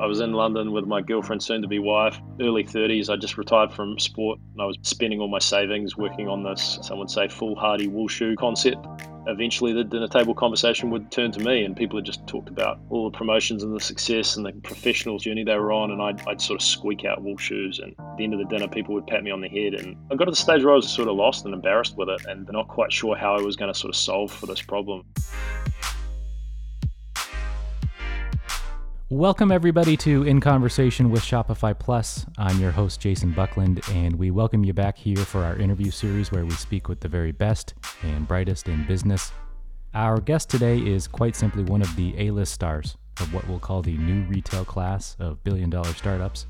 I was in London with my girlfriend, soon to be wife, early 30s. I just retired from sport and I was spending all my savings working on this, some would say, foolhardy wool shoe concept. Eventually, the dinner table conversation would turn to me, and people had just talked about all the promotions and the success and the professional journey they were on. And I'd, I'd sort of squeak out wool shoes. And at the end of the dinner, people would pat me on the head. And I got to the stage where I was sort of lost and embarrassed with it, and not quite sure how I was going to sort of solve for this problem. Welcome, everybody, to In Conversation with Shopify Plus. I'm your host, Jason Buckland, and we welcome you back here for our interview series where we speak with the very best and brightest in business. Our guest today is quite simply one of the A list stars of what we'll call the new retail class of billion dollar startups.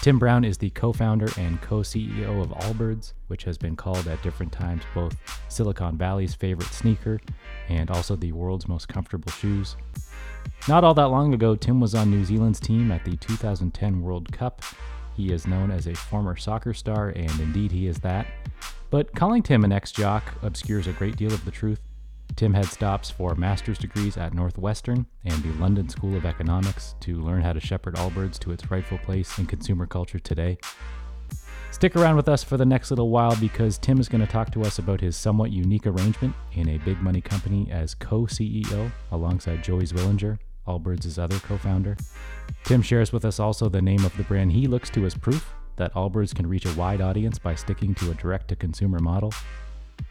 Tim Brown is the co founder and co CEO of Allbirds, which has been called at different times both Silicon Valley's favorite sneaker and also the world's most comfortable shoes. Not all that long ago, Tim was on New Zealand's team at the 2010 World Cup. He is known as a former soccer star, and indeed he is that. But calling Tim an ex jock obscures a great deal of the truth. Tim had stops for master's degrees at Northwestern and the London School of Economics to learn how to shepherd Allbirds to its rightful place in consumer culture today. Stick around with us for the next little while because Tim is going to talk to us about his somewhat unique arrangement in a big money company as co CEO alongside Joey Zwillinger, Allbirds' other co founder. Tim shares with us also the name of the brand he looks to as proof that Allbirds can reach a wide audience by sticking to a direct to consumer model.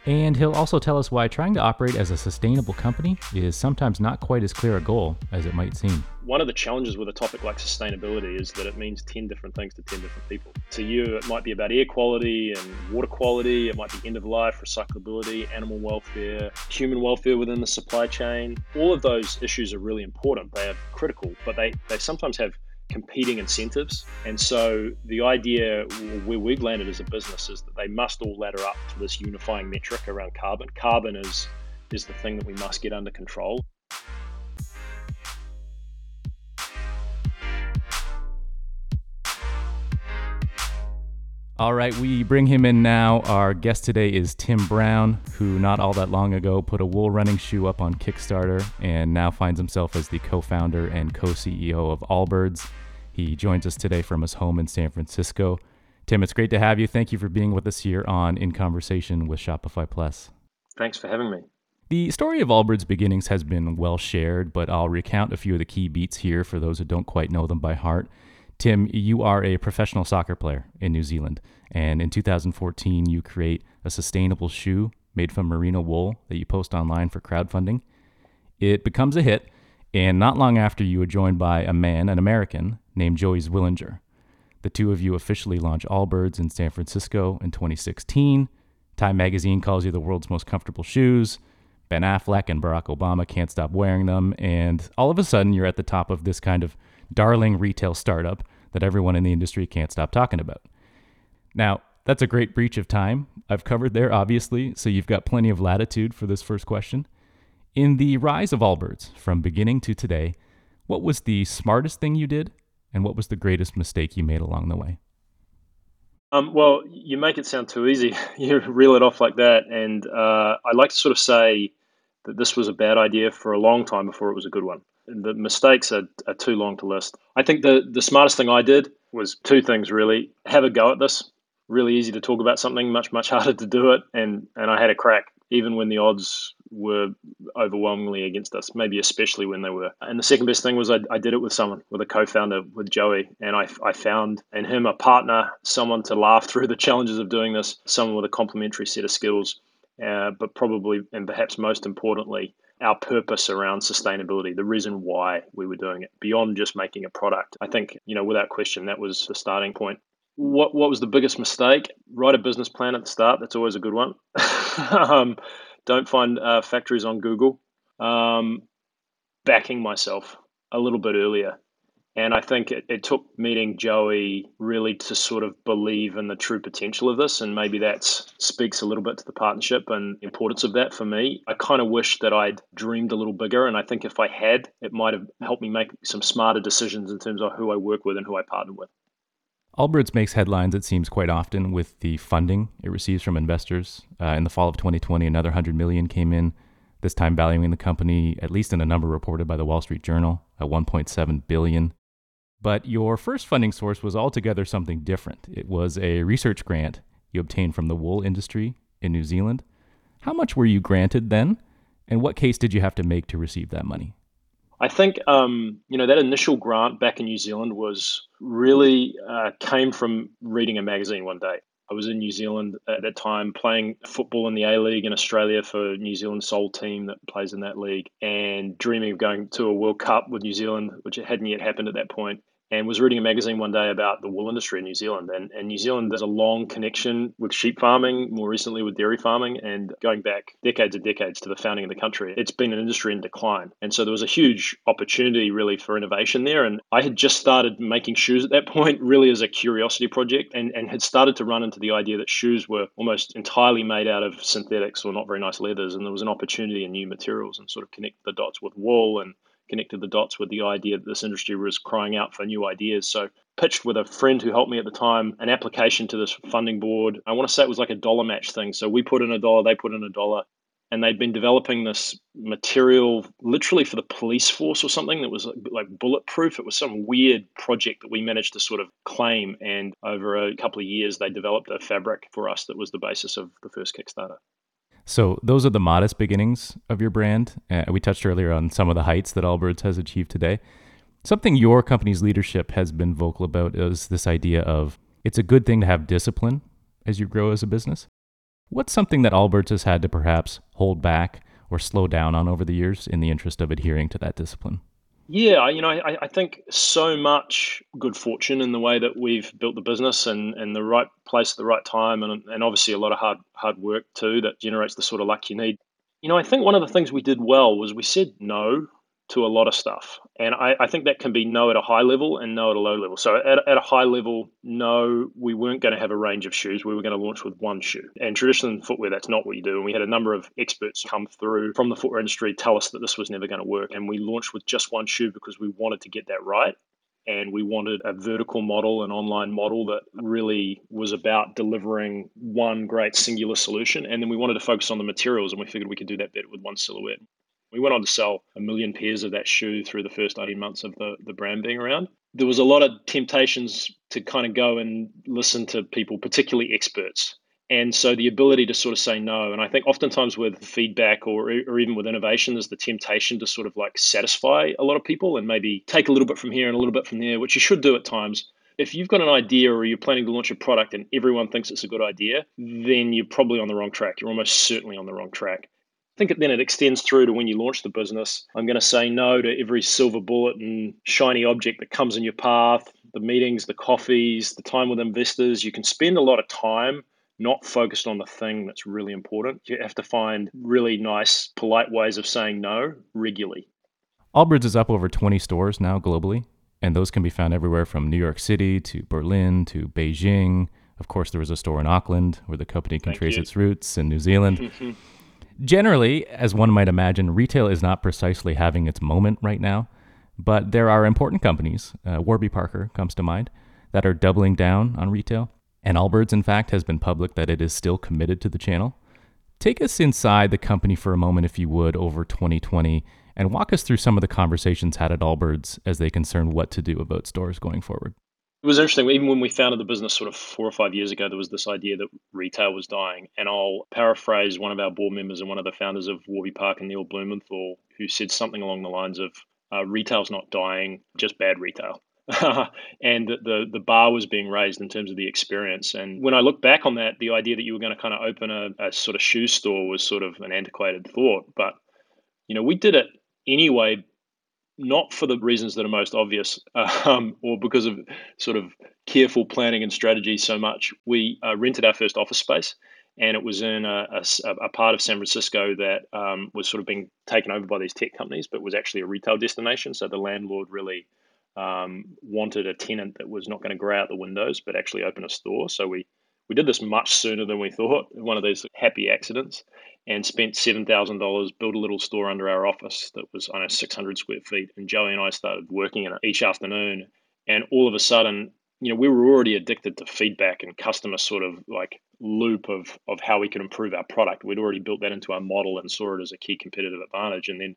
And he'll also tell us why trying to operate as a sustainable company is sometimes not quite as clear a goal as it might seem. One of the challenges with a topic like sustainability is that it means 10 different things to 10 different people. To you, it might be about air quality and water quality, it might be end of life, recyclability, animal welfare, human welfare within the supply chain. All of those issues are really important. They are critical, but they, they sometimes have competing incentives. And so the idea where we've landed as a business is that they must all ladder up to this unifying metric around carbon. Carbon is is the thing that we must get under control. All right, we bring him in now. Our guest today is Tim Brown, who not all that long ago put a wool running shoe up on Kickstarter and now finds himself as the co founder and co CEO of Allbirds. He joins us today from his home in San Francisco. Tim, it's great to have you. Thank you for being with us here on In Conversation with Shopify Plus. Thanks for having me. The story of Allbirds' beginnings has been well shared, but I'll recount a few of the key beats here for those who don't quite know them by heart. Tim, you are a professional soccer player in New Zealand, and in 2014, you create a sustainable shoe made from merino wool that you post online for crowdfunding. It becomes a hit, and not long after, you are joined by a man, an American, named Joey Zwillinger. The two of you officially launch Allbirds in San Francisco in 2016. Time magazine calls you the world's most comfortable shoes. Ben Affleck and Barack Obama can't stop wearing them. And all of a sudden, you're at the top of this kind of darling retail startup that everyone in the industry can't stop talking about. Now, that's a great breach of time. I've covered there, obviously, so you've got plenty of latitude for this first question. In the rise of Allbirds from beginning to today, what was the smartest thing you did, and what was the greatest mistake you made along the way? Um, well, you make it sound too easy. you reel it off like that, and uh, I like to sort of say that this was a bad idea for a long time before it was a good one. The mistakes are, are too long to list. I think the the smartest thing I did was two things really: have a go at this. Really easy to talk about something, much much harder to do it, and and I had a crack even when the odds were overwhelmingly against us, maybe especially when they were. And the second best thing was I, I did it with someone, with a co founder, with Joey. And I, I found in him a partner, someone to laugh through the challenges of doing this, someone with a complementary set of skills, uh, but probably and perhaps most importantly, our purpose around sustainability, the reason why we were doing it, beyond just making a product. I think, you know, without question, that was the starting point what what was the biggest mistake? Write a business plan at the start. That's always a good one. um, don't find uh, factories on Google. Um, backing myself a little bit earlier. And I think it, it took meeting Joey really to sort of believe in the true potential of this. And maybe that speaks a little bit to the partnership and importance of that for me. I kind of wish that I'd dreamed a little bigger. And I think if I had, it might have helped me make some smarter decisions in terms of who I work with and who I partner with. Allbirds makes headlines, it seems, quite often with the funding it receives from investors. Uh, in the fall of 2020, another 100 million came in, this time valuing the company, at least in a number reported by the Wall Street Journal, at 1.7 billion. But your first funding source was altogether something different. It was a research grant you obtained from the wool industry in New Zealand. How much were you granted then? And what case did you have to make to receive that money? I think um, you know that initial grant back in New Zealand was really uh, came from reading a magazine one day. I was in New Zealand at that time playing football in the A League in Australia for New Zealand sole team that plays in that league and dreaming of going to a World Cup with New Zealand, which hadn't yet happened at that point and was reading a magazine one day about the wool industry in New Zealand. And, and New Zealand has a long connection with sheep farming, more recently with dairy farming, and going back decades and decades to the founding of the country, it's been an industry in decline. And so there was a huge opportunity really for innovation there. And I had just started making shoes at that point, really as a curiosity project, and, and had started to run into the idea that shoes were almost entirely made out of synthetics or not very nice leathers. And there was an opportunity in new materials and sort of connect the dots with wool and connected the dots with the idea that this industry was crying out for new ideas. So pitched with a friend who helped me at the time an application to this funding board. I want to say it was like a dollar match thing. So we put in a dollar, they put in a dollar. And they'd been developing this material literally for the police force or something that was like bulletproof. It was some weird project that we managed to sort of claim. And over a couple of years, they developed a fabric for us that was the basis of the first Kickstarter. So those are the modest beginnings of your brand. Uh, we touched earlier on some of the heights that Allbirds has achieved today. Something your company's leadership has been vocal about is this idea of it's a good thing to have discipline as you grow as a business. What's something that Allbirds has had to perhaps hold back or slow down on over the years in the interest of adhering to that discipline? Yeah, you know, I, I think so much good fortune in the way that we've built the business and, and the right place at the right time, and, and obviously a lot of hard hard work too that generates the sort of luck you need. You know, I think one of the things we did well was we said no to a lot of stuff. And I, I, think that can be no at a high level and no at a low level. So at, at a high level, no, we weren't going to have a range of shoes. We were going to launch with one shoe. And traditionally in footwear, that's not what you do. And we had a number of experts come through from the footwear industry tell us that this was never going to work. And we launched with just one shoe because we wanted to get that right. And we wanted a vertical model, an online model that really was about delivering one great singular solution. And then we wanted to focus on the materials, and we figured we could do that better with one silhouette. We went on to sell a million pairs of that shoe through the first 18 months of the, the brand being around. There was a lot of temptations to kind of go and listen to people, particularly experts. And so the ability to sort of say no. And I think oftentimes with feedback or, or even with innovation, there's the temptation to sort of like satisfy a lot of people and maybe take a little bit from here and a little bit from there, which you should do at times if you've got an idea or you're planning to launch a product and everyone thinks it's a good idea, then you're probably on the wrong track. You're almost certainly on the wrong track. I think then it extends through to when you launch the business. I'm going to say no to every silver bullet and shiny object that comes in your path, the meetings, the coffees, the time with investors. You can spend a lot of time not focused on the thing that's really important. You have to find really nice, polite ways of saying no regularly. Allbirds is up over 20 stores now globally, and those can be found everywhere from New York City to Berlin to Beijing. Of course, there was a store in Auckland where the company can Thank trace you. its roots in New Zealand. Generally, as one might imagine, retail is not precisely having its moment right now, but there are important companies, uh, Warby Parker comes to mind, that are doubling down on retail. And Allbirds, in fact, has been public that it is still committed to the channel. Take us inside the company for a moment, if you would, over 2020, and walk us through some of the conversations had at Allbirds as they concern what to do about stores going forward. It was interesting. Even when we founded the business sort of four or five years ago, there was this idea that retail was dying. And I'll paraphrase one of our board members and one of the founders of Warby Park Neil Blumenthal, who said something along the lines of uh, retail's not dying, just bad retail. and the the bar was being raised in terms of the experience. And when I look back on that, the idea that you were going to kind of open a, a sort of shoe store was sort of an antiquated thought. But you know, we did it anyway not for the reasons that are most obvious um, or because of sort of careful planning and strategy so much. We uh, rented our first office space and it was in a, a, a part of San Francisco that um, was sort of being taken over by these tech companies, but was actually a retail destination. So the landlord really um, wanted a tenant that was not going to grow out the windows, but actually open a store. So we we did this much sooner than we thought. One of these happy accidents and spent $7,000, built a little store under our office that was, I know, 600 square feet. And Joey and I started working in it each afternoon. And all of a sudden, you know, we were already addicted to feedback and customer sort of like loop of, of how we could improve our product. We'd already built that into our model and saw it as a key competitive advantage. And then,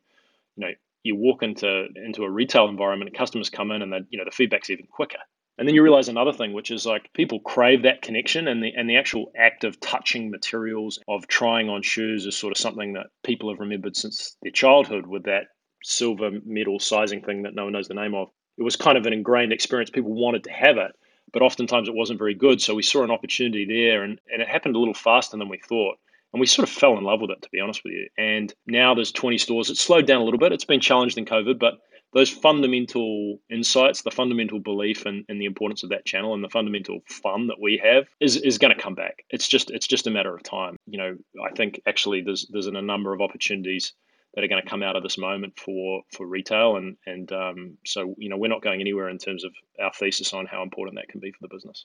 you know, you walk into into a retail environment, and customers come in, and then, you know the feedback's even quicker. And then you realize another thing, which is like people crave that connection and the and the actual act of touching materials, of trying on shoes is sort of something that people have remembered since their childhood with that silver medal sizing thing that no one knows the name of. It was kind of an ingrained experience. People wanted to have it, but oftentimes it wasn't very good. So we saw an opportunity there and, and it happened a little faster than we thought. And we sort of fell in love with it, to be honest with you. And now there's 20 stores. It's slowed down a little bit. It's been challenged in COVID, but those fundamental insights, the fundamental belief in, in the importance of that channel and the fundamental fun that we have is, is going to come back. It's just it's just a matter of time. You know, I think actually there's there's a number of opportunities that are going to come out of this moment for for retail and and um, so you know we're not going anywhere in terms of our thesis on how important that can be for the business.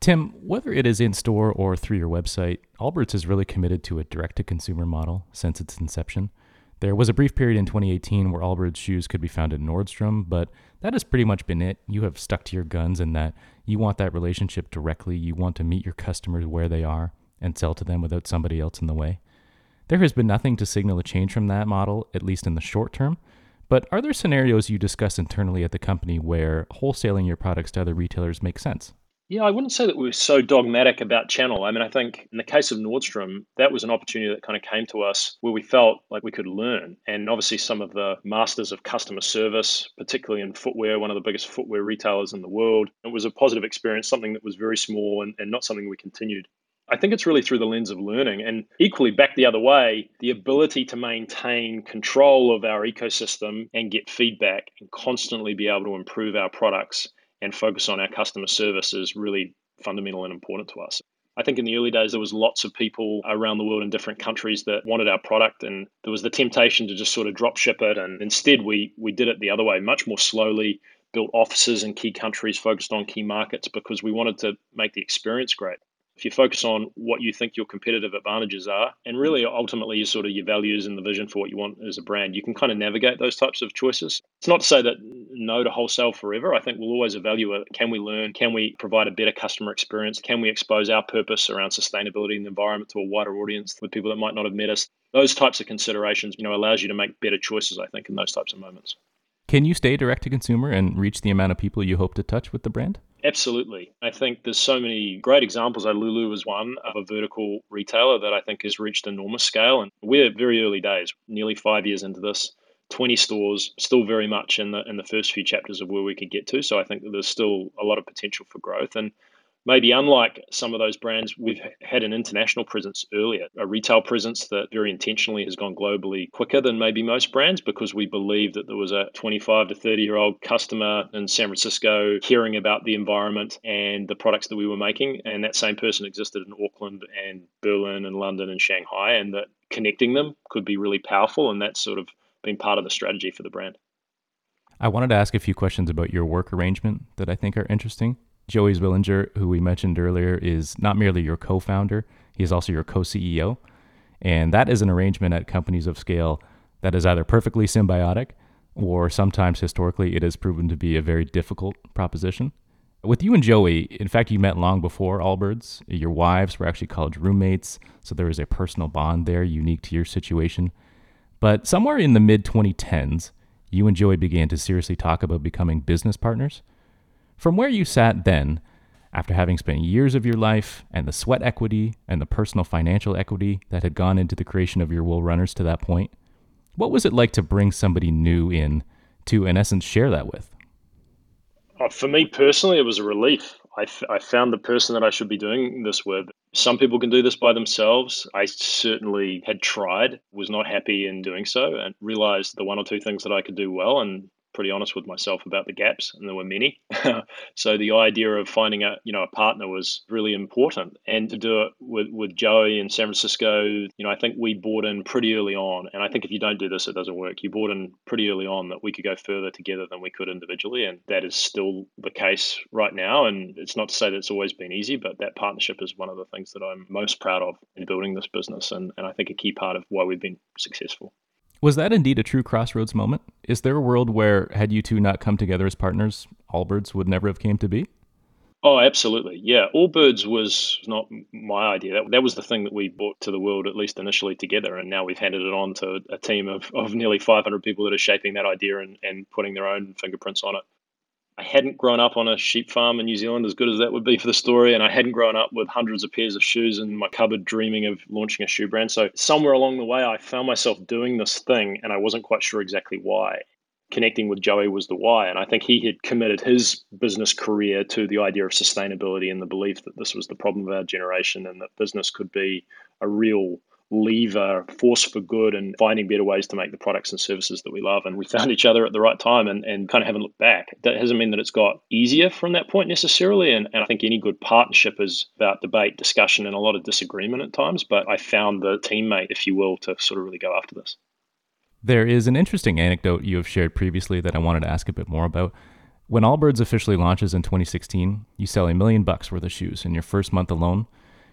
Tim, whether it is in store or through your website, Allbirds is really committed to a direct to consumer model since its inception. There was a brief period in 2018 where Allbirds shoes could be found at Nordstrom, but that has pretty much been it. You have stuck to your guns in that you want that relationship directly. You want to meet your customers where they are and sell to them without somebody else in the way. There has been nothing to signal a change from that model, at least in the short term. But are there scenarios you discuss internally at the company where wholesaling your products to other retailers makes sense? Yeah, I wouldn't say that we are so dogmatic about channel. I mean, I think in the case of Nordstrom, that was an opportunity that kind of came to us where we felt like we could learn. And obviously, some of the masters of customer service, particularly in footwear, one of the biggest footwear retailers in the world, it was a positive experience, something that was very small and, and not something we continued. I think it's really through the lens of learning. And equally, back the other way, the ability to maintain control of our ecosystem and get feedback and constantly be able to improve our products and focus on our customer service is really fundamental and important to us. I think in the early days, there was lots of people around the world in different countries that wanted our product, and there was the temptation to just sort of drop ship it. And instead, we we did it the other way, much more slowly. Built offices in key countries, focused on key markets because we wanted to make the experience great if you focus on what you think your competitive advantages are and really ultimately your sort of your values and the vision for what you want as a brand you can kind of navigate those types of choices. It's not to say that no to wholesale forever. I think we'll always evaluate can we learn? Can we provide a better customer experience? Can we expose our purpose around sustainability and the environment to a wider audience with people that might not have met us? Those types of considerations you know allows you to make better choices i think in those types of moments can you stay direct to consumer and reach the amount of people you hope to touch with the brand Absolutely. I think there's so many great examples. Lulu is one of a vertical retailer that I think has reached enormous scale. And we're very early days, nearly five years into this. 20 stores, still very much in the in the first few chapters of where we could get to. So I think that there's still a lot of potential for growth. And maybe unlike some of those brands, we've had an international presence earlier, a retail presence that very intentionally has gone globally quicker than maybe most brands because we believe that there was a 25 to 30 year old customer in San Francisco hearing about the environment and the products that we were making. And that same person existed in Auckland and Berlin and London and Shanghai, and that connecting them could be really powerful. And that's sort of been part of the strategy for the brand. I wanted to ask a few questions about your work arrangement that I think are interesting. Joey Zwillinger, who we mentioned earlier, is not merely your co founder, he is also your co CEO. And that is an arrangement at companies of scale that is either perfectly symbiotic or sometimes historically it has proven to be a very difficult proposition. With you and Joey, in fact, you met long before Allbirds. Your wives were actually college roommates, so there is a personal bond there unique to your situation. But somewhere in the mid 2010s, you and Joey began to seriously talk about becoming business partners. From where you sat then, after having spent years of your life and the sweat equity and the personal financial equity that had gone into the creation of your wool runners to that point, what was it like to bring somebody new in to, in essence, share that with? Uh, for me personally, it was a relief. I, f- I found the person that I should be doing this with. Some people can do this by themselves. I certainly had tried, was not happy in doing so, and realized the one or two things that I could do well and pretty honest with myself about the gaps, and there were many. so the idea of finding a you know a partner was really important, and to do it with with Joey in San Francisco, you know I think we bought in pretty early on, and I think if you don't do this, it doesn't work. You bought in pretty early on that we could go further together than we could individually, and that is still the case right now. And it's not to say that it's always been easy, but that partnership is one of the things that I'm most proud of in building this business, and, and I think a key part of why we've been successful. Was that indeed a true crossroads moment? Is there a world where, had you two not come together as partners, Allbirds would never have came to be? Oh, absolutely. Yeah. Allbirds was not my idea. That, that was the thing that we brought to the world, at least initially, together. And now we've handed it on to a team of, of nearly 500 people that are shaping that idea and, and putting their own fingerprints on it. I hadn't grown up on a sheep farm in New Zealand, as good as that would be for the story. And I hadn't grown up with hundreds of pairs of shoes in my cupboard dreaming of launching a shoe brand. So, somewhere along the way, I found myself doing this thing and I wasn't quite sure exactly why connecting with Joey was the why. And I think he had committed his business career to the idea of sustainability and the belief that this was the problem of our generation and that business could be a real lever, force for good, and finding better ways to make the products and services that we love. And we found each other at the right time and, and kind of haven't looked back. That hasn't mean that it's got easier from that point necessarily. And, and I think any good partnership is about debate, discussion, and a lot of disagreement at times. But I found the teammate, if you will, to sort of really go after this. There is an interesting anecdote you have shared previously that I wanted to ask a bit more about. When Allbirds officially launches in 2016, you sell a million bucks worth of shoes in your first month alone.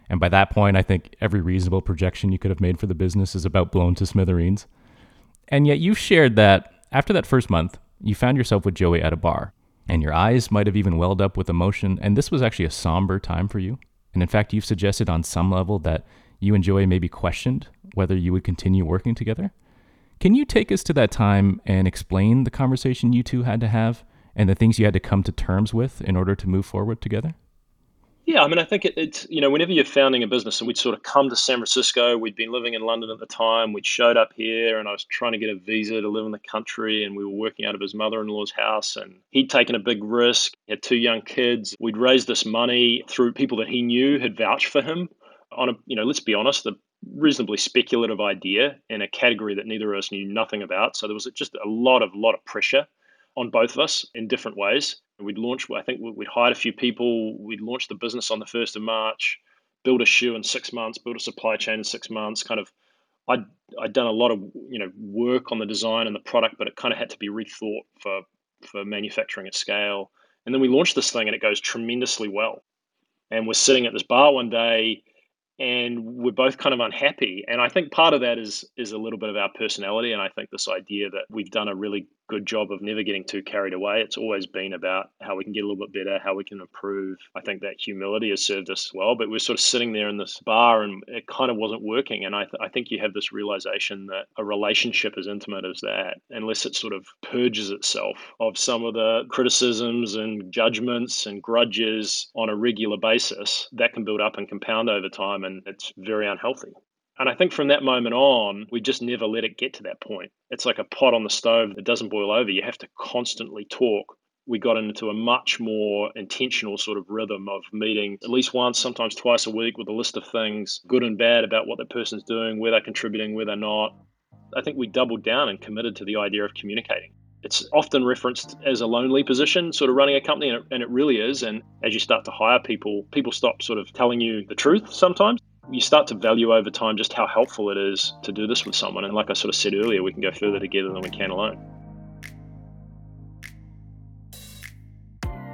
And by that point, I think every reasonable projection you could have made for the business is about blown to smithereens. And yet you shared that after that first month, you found yourself with Joey at a bar, and your eyes might have even welled up with emotion, and this was actually a somber time for you. And in fact, you've suggested on some level that you and Joey maybe questioned whether you would continue working together. Can you take us to that time and explain the conversation you two had to have and the things you had to come to terms with in order to move forward together? Yeah, I mean, I think it, it's, you know, whenever you're founding a business and we'd sort of come to San Francisco, we'd been living in London at the time, we'd showed up here and I was trying to get a visa to live in the country and we were working out of his mother in law's house and he'd taken a big risk, he had two young kids. We'd raised this money through people that he knew had vouched for him on a, you know, let's be honest, the reasonably speculative idea in a category that neither of us knew nothing about. So there was just a lot of lot of pressure on both of us in different ways. We'd launch, I think we'd hired a few people. We'd launched the business on the 1st of March, build a shoe in six months, build a supply chain in six months, kind of I'd, I'd done a lot of you know work on the design and the product, but it kind of had to be rethought for, for manufacturing at scale. And then we launched this thing and it goes tremendously well. And we're sitting at this bar one day and we're both kind of unhappy and i think part of that is is a little bit of our personality and i think this idea that we've done a really good job of never getting too carried away. It's always been about how we can get a little bit better how we can improve. I think that humility has served us well but we're sort of sitting there in this bar and it kind of wasn't working. And i, th- I think you have this realization that a relationship as intimate as that unless it sort of purges itself of some of the criticisms and judgments and grudges on a regular basis that can build up and compound over time and it's very unhealthy. And I think from that moment on, we just never let it get to that point. It's like a pot on the stove that doesn't boil over. You have to constantly talk. We got into a much more intentional sort of rhythm of meeting at least once, sometimes twice a week with a list of things, good and bad, about what the person's doing, where they're contributing, where they're not. I think we doubled down and committed to the idea of communicating. It's often referenced as a lonely position, sort of running a company, and it, and it really is. And as you start to hire people, people stop sort of telling you the truth sometimes you start to value over time just how helpful it is to do this with someone. And like I sort of said earlier, we can go further together than we can alone.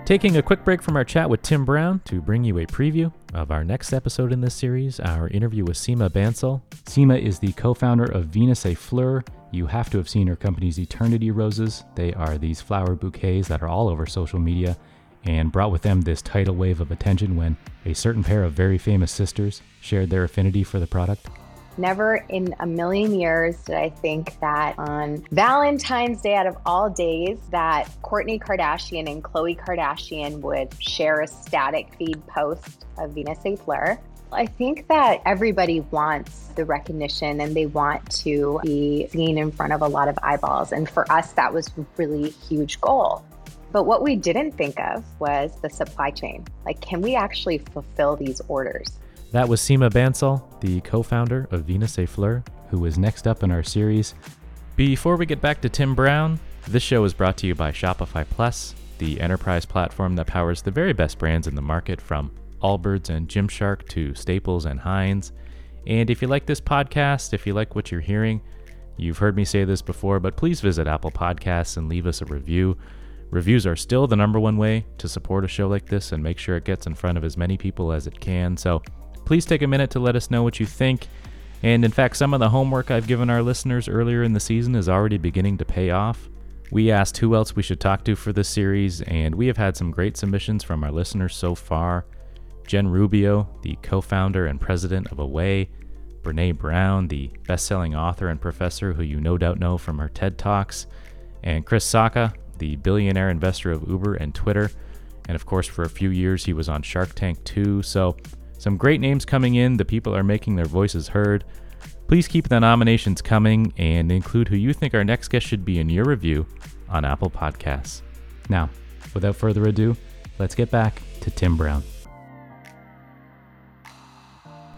Taking a quick break from our chat with Tim Brown to bring you a preview of our next episode in this series, our interview with Seema Bansal. Seema is the co founder of Venus et Fleur. You have to have seen her company's Eternity Roses. They are these flower bouquets that are all over social media and brought with them this tidal wave of attention when a certain pair of very famous sisters shared their affinity for the product? Never in a million years did I think that on Valentine's Day, out of all days, that Kourtney Kardashian and Khloe Kardashian would share a static feed post of Venus et Fleur. I think that everybody wants the recognition and they want to be seen in front of a lot of eyeballs. And for us, that was a really huge goal. But what we didn't think of was the supply chain. Like, can we actually fulfill these orders? That was Seema Bansal, the co founder of Venus et Fleur, who is next up in our series. Before we get back to Tim Brown, this show is brought to you by Shopify Plus, the enterprise platform that powers the very best brands in the market from Allbirds and Gymshark to Staples and Heinz. And if you like this podcast, if you like what you're hearing, you've heard me say this before, but please visit Apple Podcasts and leave us a review. Reviews are still the number one way to support a show like this and make sure it gets in front of as many people as it can. So please take a minute to let us know what you think. And in fact, some of the homework I've given our listeners earlier in the season is already beginning to pay off. We asked who else we should talk to for this series, and we have had some great submissions from our listeners so far. Jen Rubio, the co founder and president of Away, Brene Brown, the best selling author and professor who you no doubt know from her TED Talks, and Chris Sacca, the billionaire investor of Uber and Twitter. And of course, for a few years, he was on Shark Tank too. So, some great names coming in. The people are making their voices heard. Please keep the nominations coming and include who you think our next guest should be in your review on Apple Podcasts. Now, without further ado, let's get back to Tim Brown.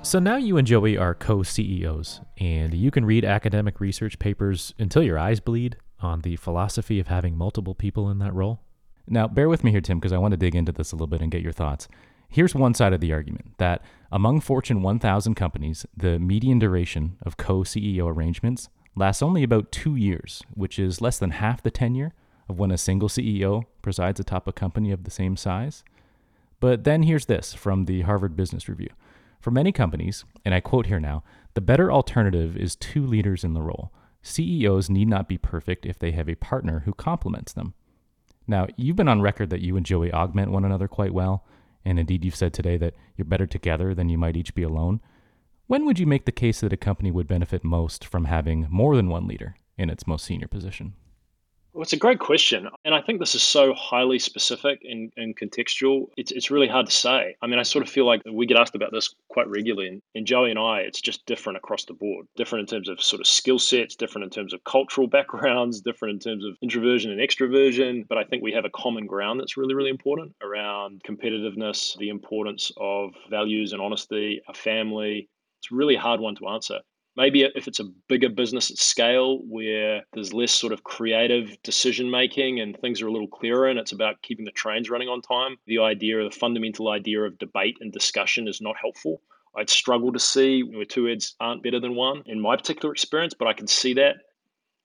So now you and Joey are co CEOs, and you can read academic research papers until your eyes bleed on the philosophy of having multiple people in that role. Now, bear with me here, Tim, because I want to dig into this a little bit and get your thoughts. Here's one side of the argument that among Fortune 1000 companies, the median duration of co CEO arrangements lasts only about two years, which is less than half the tenure of when a single CEO presides atop a company of the same size. But then here's this from the Harvard Business Review. For many companies, and I quote here now, the better alternative is two leaders in the role. CEOs need not be perfect if they have a partner who complements them. Now, you've been on record that you and Joey augment one another quite well. And indeed, you've said today that you're better together than you might each be alone. When would you make the case that a company would benefit most from having more than one leader in its most senior position? Well, it's a great question. And I think this is so highly specific and, and contextual. It's, it's really hard to say. I mean, I sort of feel like we get asked about this quite regularly. And, and Joey and I, it's just different across the board. Different in terms of sort of skill sets, different in terms of cultural backgrounds, different in terms of introversion and extroversion. But I think we have a common ground that's really, really important around competitiveness, the importance of values and honesty, a family. It's a really hard one to answer. Maybe if it's a bigger business at scale where there's less sort of creative decision making and things are a little clearer and it's about keeping the trains running on time, the idea, the fundamental idea of debate and discussion is not helpful. I'd struggle to see where two heads aren't better than one in my particular experience, but I can see that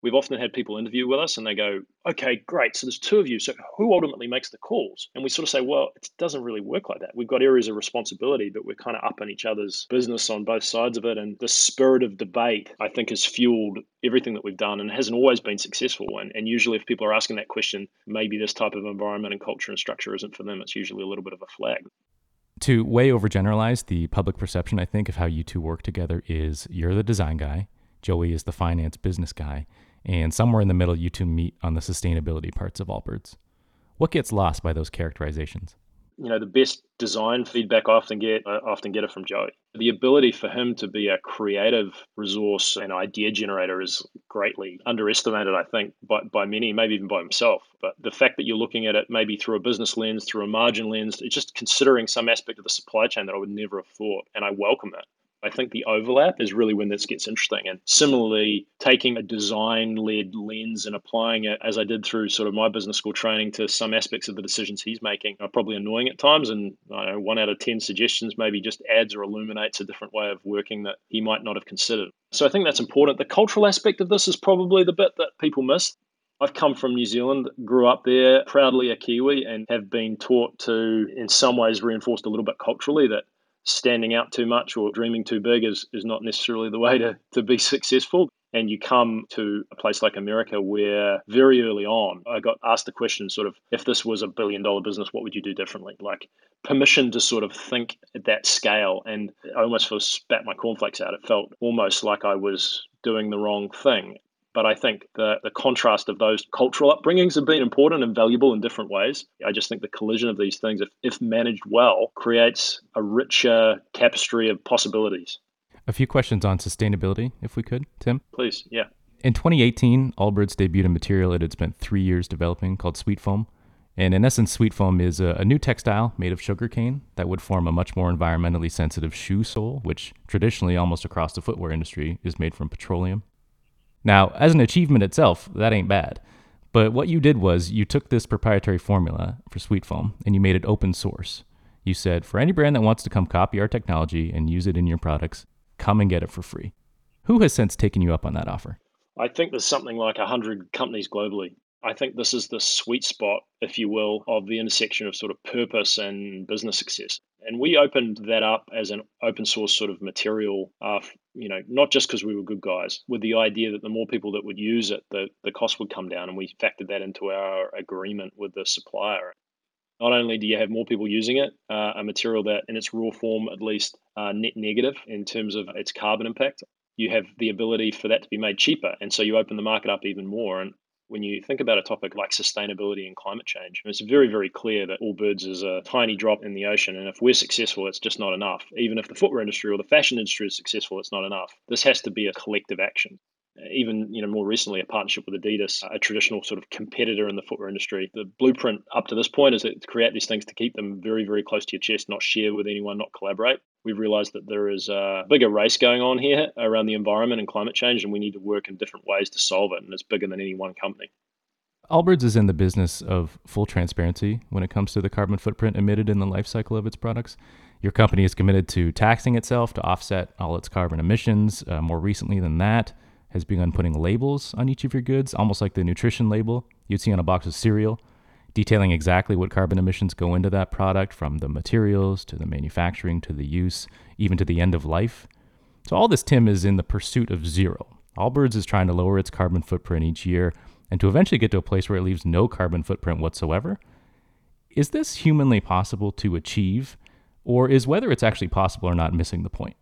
we've often had people interview with us and they go, okay, great. So there's two of you. So who ultimately makes the calls? And we sort of say, well, it doesn't really work like that. We've got areas of responsibility, but we're kind of up in each other's business on both sides of it. And the spirit of debate, I think, has fueled everything that we've done and hasn't always been successful. And, and usually, if people are asking that question, maybe this type of environment and culture and structure isn't for them. It's usually a little bit of a flag to way overgeneralize the public perception, I think, of how you two work together is you're the design guy, Joey is the finance business guy, and somewhere in the middle, you two meet on the sustainability parts of Allbirds. What gets lost by those characterizations? You know, the best design feedback I often get, I often get it from Joey. The ability for him to be a creative resource and idea generator is greatly underestimated, I think, by, by many, maybe even by himself. But the fact that you're looking at it maybe through a business lens, through a margin lens, it's just considering some aspect of the supply chain that I would never have thought. And I welcome it. I think the overlap is really when this gets interesting. And similarly, taking a design led lens and applying it, as I did through sort of my business school training, to some aspects of the decisions he's making are probably annoying at times. And know one out of 10 suggestions maybe just adds or illuminates a different way of working that he might not have considered. So I think that's important. The cultural aspect of this is probably the bit that people miss. I've come from New Zealand, grew up there, proudly a Kiwi, and have been taught to, in some ways, reinforced a little bit culturally that standing out too much or dreaming too big is, is not necessarily the way to, to be successful. And you come to a place like America where very early on, I got asked the question sort of, if this was a billion dollar business, what would you do differently? Like permission to sort of think at that scale. And I almost sort of spat my cornflakes out. It felt almost like I was doing the wrong thing. But I think the, the contrast of those cultural upbringings have been important and valuable in different ways. I just think the collision of these things, if, if managed well, creates a richer tapestry of possibilities. A few questions on sustainability, if we could, Tim. Please, yeah. In 2018, Allbirds debuted a material it had spent three years developing called SweetFoam. And in essence, SweetFoam is a, a new textile made of sugarcane that would form a much more environmentally sensitive shoe sole, which traditionally, almost across the footwear industry, is made from petroleum. Now, as an achievement itself, that ain't bad. But what you did was you took this proprietary formula for SweetFoam and you made it open source. You said, for any brand that wants to come copy our technology and use it in your products, come and get it for free. Who has since taken you up on that offer? I think there's something like 100 companies globally I think this is the sweet spot, if you will, of the intersection of sort of purpose and business success. And we opened that up as an open source sort of material, uh, you know, not just because we were good guys, with the idea that the more people that would use it, the, the cost would come down. And we factored that into our agreement with the supplier. Not only do you have more people using it, uh, a material that in its raw form, at least uh, net negative in terms of its carbon impact, you have the ability for that to be made cheaper. And so you open the market up even more. And when you think about a topic like sustainability and climate change, it's very, very clear that Allbirds is a tiny drop in the ocean. And if we're successful, it's just not enough. Even if the footwear industry or the fashion industry is successful, it's not enough. This has to be a collective action even you know more recently a partnership with Adidas, a traditional sort of competitor in the footwear industry. The blueprint up to this point is to create these things to keep them very very close to your chest, not share with anyone, not collaborate. We've realized that there is a bigger race going on here around the environment and climate change, and we need to work in different ways to solve it. And it's bigger than any one company. Allbirds is in the business of full transparency when it comes to the carbon footprint emitted in the life cycle of its products. Your company is committed to taxing itself to offset all its carbon emissions. Uh, more recently than that, has begun putting labels on each of your goods, almost like the nutrition label you'd see on a box of cereal, detailing exactly what carbon emissions go into that product from the materials to the manufacturing to the use, even to the end of life. So, all this, Tim, is in the pursuit of zero. Allbirds is trying to lower its carbon footprint each year and to eventually get to a place where it leaves no carbon footprint whatsoever. Is this humanly possible to achieve, or is whether it's actually possible or not missing the point?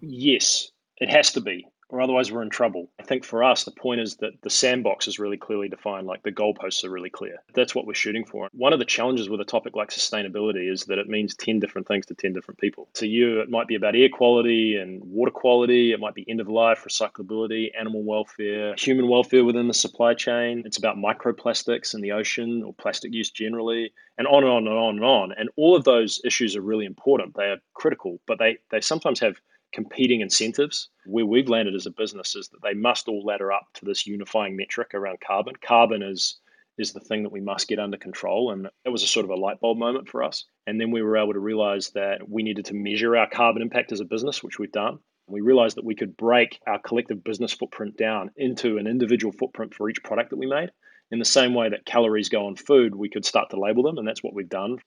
Yes, it has to be or otherwise we're in trouble. I think for us, the point is that the sandbox is really clearly defined, like the goalposts are really clear. That's what we're shooting for. One of the challenges with a topic like sustainability is that it means 10 different things to 10 different people. To you, it might be about air quality and water quality, it might be end of life, recyclability, animal welfare, human welfare within the supply chain. It's about microplastics in the ocean or plastic use generally, and on and on and on and on. And all of those issues are really important. They are critical, but they, they sometimes have competing incentives. Where we've landed as a business is that they must all ladder up to this unifying metric around carbon. Carbon is is the thing that we must get under control. And it was a sort of a light bulb moment for us. And then we were able to realize that we needed to measure our carbon impact as a business, which we've done. We realized that we could break our collective business footprint down into an individual footprint for each product that we made. In the same way that calories go on food, we could start to label them, and that's what we've done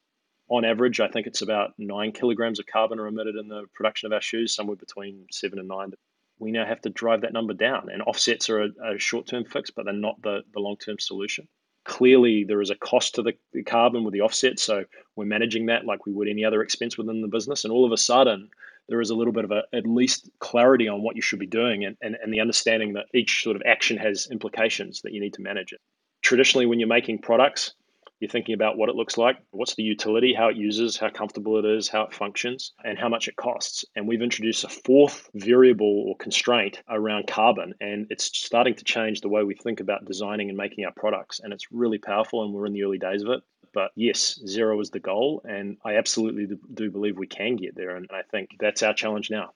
on average, I think it's about nine kilograms of carbon are emitted in the production of our shoes, somewhere between seven and nine. We now have to drive that number down, and offsets are a, a short term fix, but they're not the, the long term solution. Clearly, there is a cost to the, carbon with the offset, so we're managing that like we would any other expense within the business. And all of a sudden, there is a little bit of a, at least clarity on what you should be doing and, and, and the understanding that each sort of action has implications that you need to manage it. Traditionally, when you're making products, you're thinking about what it looks like, what's the utility, how it uses, how comfortable it is, how it functions, and how much it costs. And we've introduced a fourth variable or constraint around carbon, and it's starting to change the way we think about designing and making our products. And it's really powerful, and we're in the early days of it. But yes, zero is the goal, and I absolutely do believe we can get there. And I think that's our challenge now.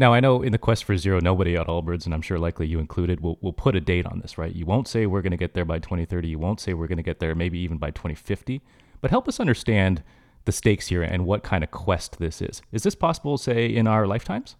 Now, I know in the quest for zero, nobody at Allbirds, and I'm sure likely you included, will, will put a date on this, right? You won't say we're going to get there by 2030. You won't say we're going to get there maybe even by 2050. But help us understand the stakes here and what kind of quest this is. Is this possible, say, in our lifetimes?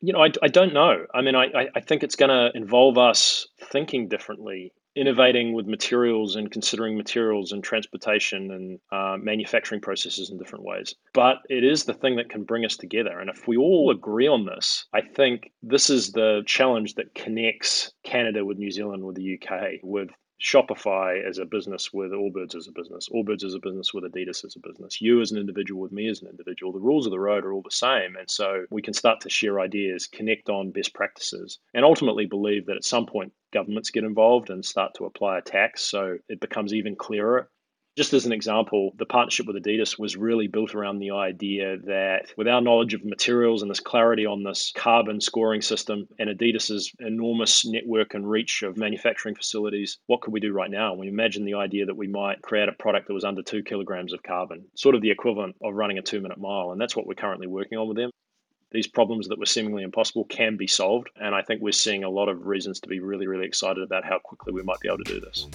You know, I, I don't know. I mean, I, I think it's going to involve us thinking differently innovating with materials and considering materials and transportation and uh, manufacturing processes in different ways. But it is the thing that can bring us together. And if we all agree on this, I think this is the challenge that connects Canada with New Zealand, with the UK, with Shopify as a business with Allbirds as a business, Allbirds as a business with Adidas as a business, you as an individual with me as an individual. The rules of the road are all the same. And so we can start to share ideas, connect on best practices, and ultimately believe that at some point governments get involved and start to apply a tax so it becomes even clearer just as an example, the partnership with Adidas was really built around the idea that with our knowledge of materials and this clarity on this carbon scoring system and Adidas's enormous network and reach of manufacturing facilities, what could we do right now? We imagine the idea that we might create a product that was under two kilograms of carbon, sort of the equivalent of running a two minute mile. And that's what we're currently working on with them these problems that were seemingly impossible can be solved. And I think we're seeing a lot of reasons to be really, really excited about how quickly we might be able to do this.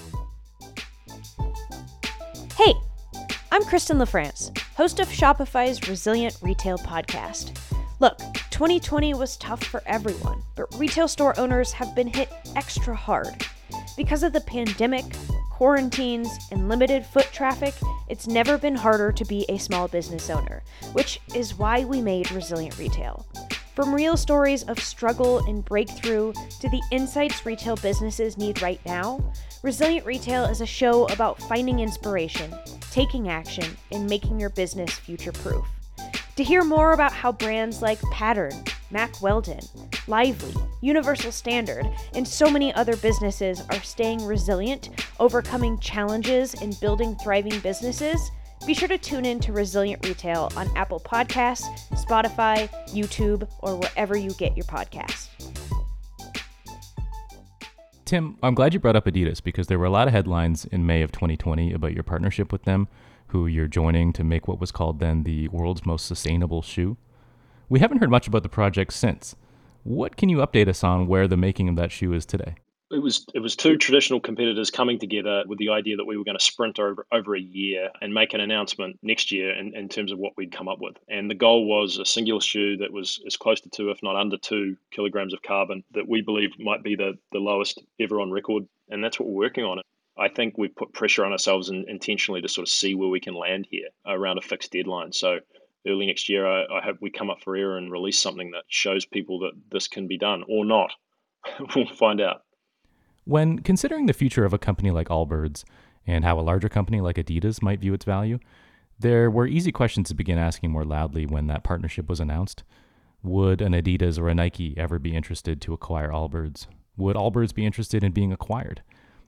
I'm Kristen LaFrance, host of Shopify's Resilient Retail podcast. Look, 2020 was tough for everyone, but retail store owners have been hit extra hard. Because of the pandemic, quarantines, and limited foot traffic, it's never been harder to be a small business owner, which is why we made Resilient Retail. From real stories of struggle and breakthrough to the insights retail businesses need right now, Resilient Retail is a show about finding inspiration, taking action, and making your business future proof. To hear more about how brands like Pattern, Mack Weldon, Lively, Universal Standard, and so many other businesses are staying resilient, overcoming challenges, and building thriving businesses, be sure to tune in to Resilient Retail on Apple Podcasts, Spotify, YouTube, or wherever you get your podcasts. Tim, I'm glad you brought up Adidas because there were a lot of headlines in May of 2020 about your partnership with them, who you're joining to make what was called then the world's most sustainable shoe. We haven't heard much about the project since. What can you update us on where the making of that shoe is today? It was it was two traditional competitors coming together with the idea that we were going to sprint over over a year and make an announcement next year in, in terms of what we'd come up with. And the goal was a singular shoe that was as close to two, if not under two kilograms of carbon that we believe might be the, the lowest ever on record. And that's what we're working on. I think we've put pressure on ourselves in, intentionally to sort of see where we can land here around a fixed deadline. So early next year, I, I hope we come up for air and release something that shows people that this can be done or not. we'll find out. When considering the future of a company like Allbirds and how a larger company like Adidas might view its value, there were easy questions to begin asking more loudly when that partnership was announced. Would an Adidas or a Nike ever be interested to acquire Allbirds? Would Allbirds be interested in being acquired?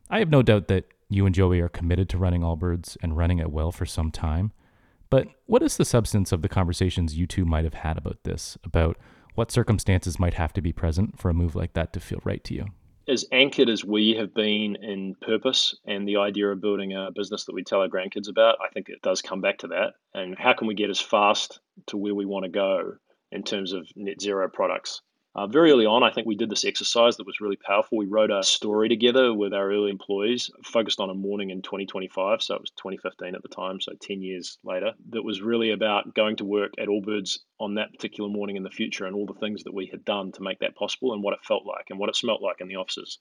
I have no doubt that you and Joey are committed to running Allbirds and running it well for some time. But what is the substance of the conversations you two might have had about this, about what circumstances might have to be present for a move like that to feel right to you? As anchored as we have been in purpose and the idea of building a business that we tell our grandkids about, I think it does come back to that. And how can we get as fast to where we want to go in terms of net zero products? Uh, very early on, I think we did this exercise that was really powerful. We wrote a story together with our early employees, focused on a morning in 2025. So it was 2015 at the time, so 10 years later. That was really about going to work at Allbirds on that particular morning in the future and all the things that we had done to make that possible and what it felt like and what it smelt like in the offices.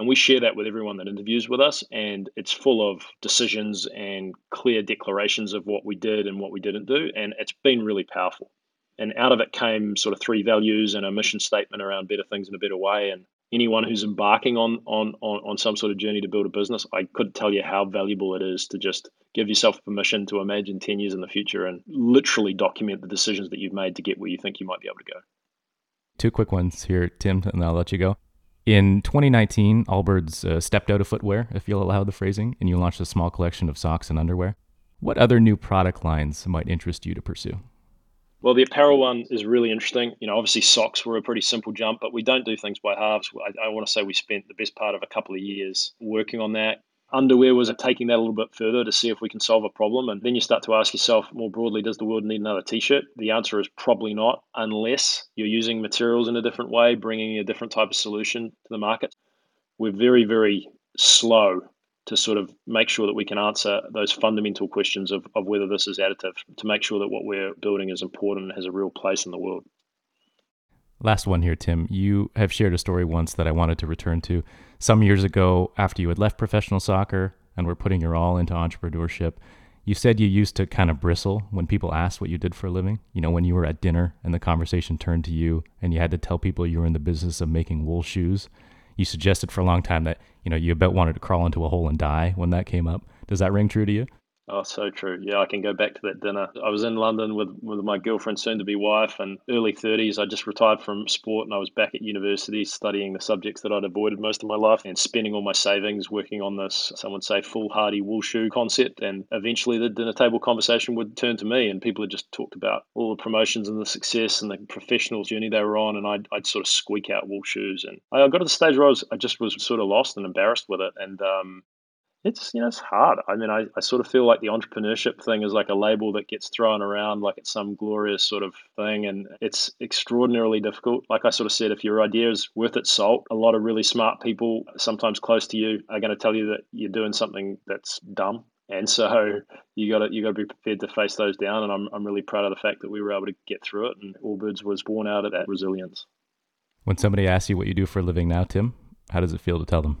And we share that with everyone that interviews with us. And it's full of decisions and clear declarations of what we did and what we didn't do. And it's been really powerful and out of it came sort of three values and a mission statement around better things in a better way. And anyone who's embarking on, on, on, on some sort of journey to build a business, I couldn't tell you how valuable it is to just give yourself permission to imagine 10 years in the future and literally document the decisions that you've made to get where you think you might be able to go. Two quick ones here, Tim, and I'll let you go. In 2019, Allbirds uh, stepped out of footwear, if you'll allow the phrasing, and you launched a small collection of socks and underwear. What other new product lines might interest you to pursue? Well, the apparel one is really interesting. You know, obviously socks were a pretty simple jump, but we don't do things by halves. I, I want to say we spent the best part of a couple of years working on that. Underwear was taking that a little bit further to see if we can solve a problem. And then you start to ask yourself more broadly, does the world need another t shirt? The answer is probably not, unless you're using materials in a different way, bringing a different type of solution to the market. We're very, very slow to sort of make sure that we can answer those fundamental questions of, of whether this is additive, to make sure that what we're building is important and has a real place in the world. Last one here, Tim. You have shared a story once that I wanted to return to. Some years ago, after you had left professional soccer and were putting your all into entrepreneurship, you said you used to kind of bristle when people asked what you did for a living. You know, when you were at dinner and the conversation turned to you and you had to tell people you were in the business of making wool shoes you suggested for a long time that you know you about wanted to crawl into a hole and die when that came up. Does that ring true to you? Oh, so true. Yeah, I can go back to that dinner. I was in London with, with my girlfriend, soon to be wife, and early 30s. I just retired from sport and I was back at university studying the subjects that I'd avoided most of my life and spending all my savings working on this, some would say, foolhardy wool shoe concept. And eventually the dinner table conversation would turn to me, and people had just talked about all the promotions and the success and the professional journey they were on. And I'd, I'd sort of squeak out wool shoes. And I got to the stage where I, was, I just was sort of lost and embarrassed with it. And um, it's you know it's hard. I mean I, I sort of feel like the entrepreneurship thing is like a label that gets thrown around like it's some glorious sort of thing and it's extraordinarily difficult. Like i sort of said if your idea is worth its salt a lot of really smart people sometimes close to you are going to tell you that you're doing something that's dumb. And so you got to you got to be prepared to face those down and I'm, I'm really proud of the fact that we were able to get through it and allbirds was born out of that resilience. When somebody asks you what you do for a living now tim how does it feel to tell them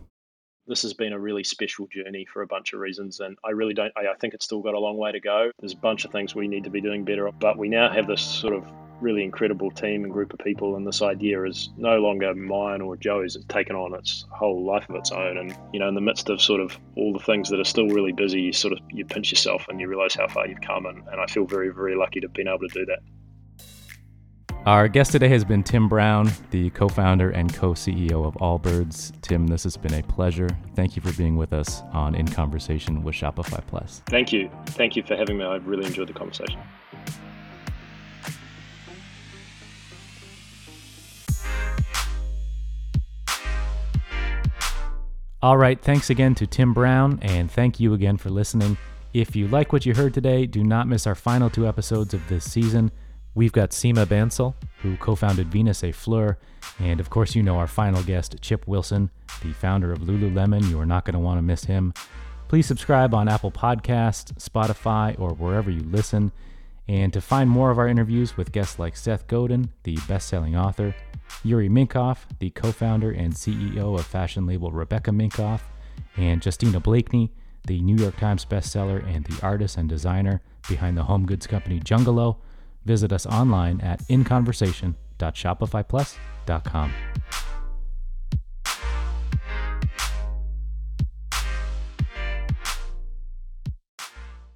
this has been a really special journey for a bunch of reasons and i really don't i, think it's still got a long way to go there's a bunch of things we need to be doing better but we now have this sort of really incredible team and group of people, and this idea is no longer mine or Joe's. It's taken on its whole life of its own, and you know, in the midst of sort of all the things that are still really busy, you sort of you pinch yourself and you realize how far you've come, and, and I feel very very lucky to have been able to do that. Our guest today has been Tim Brown, the co founder and co CEO of Allbirds. Tim, this has been a pleasure. Thank you for being with us on In Conversation with Shopify Plus. Thank you. Thank you for having me. I really enjoyed the conversation. All right, thanks again to Tim Brown, and thank you again for listening. If you like what you heard today, do not miss our final two episodes of this season. We've got Seema Bansal, who co founded Venus et Fleur, and of course, you know our final guest, Chip Wilson, the founder of Lululemon. You are not going to want to miss him. Please subscribe on Apple Podcasts, Spotify, or wherever you listen. And to find more of our interviews with guests like Seth Godin, the best selling author, Uri Minkoff, the co founder and CEO of fashion label Rebecca Minkoff, and Justina Blakeney, the New York Times bestseller and the artist and designer behind the home goods company Jungalow, Visit us online at inconversation.shopifyplus.com.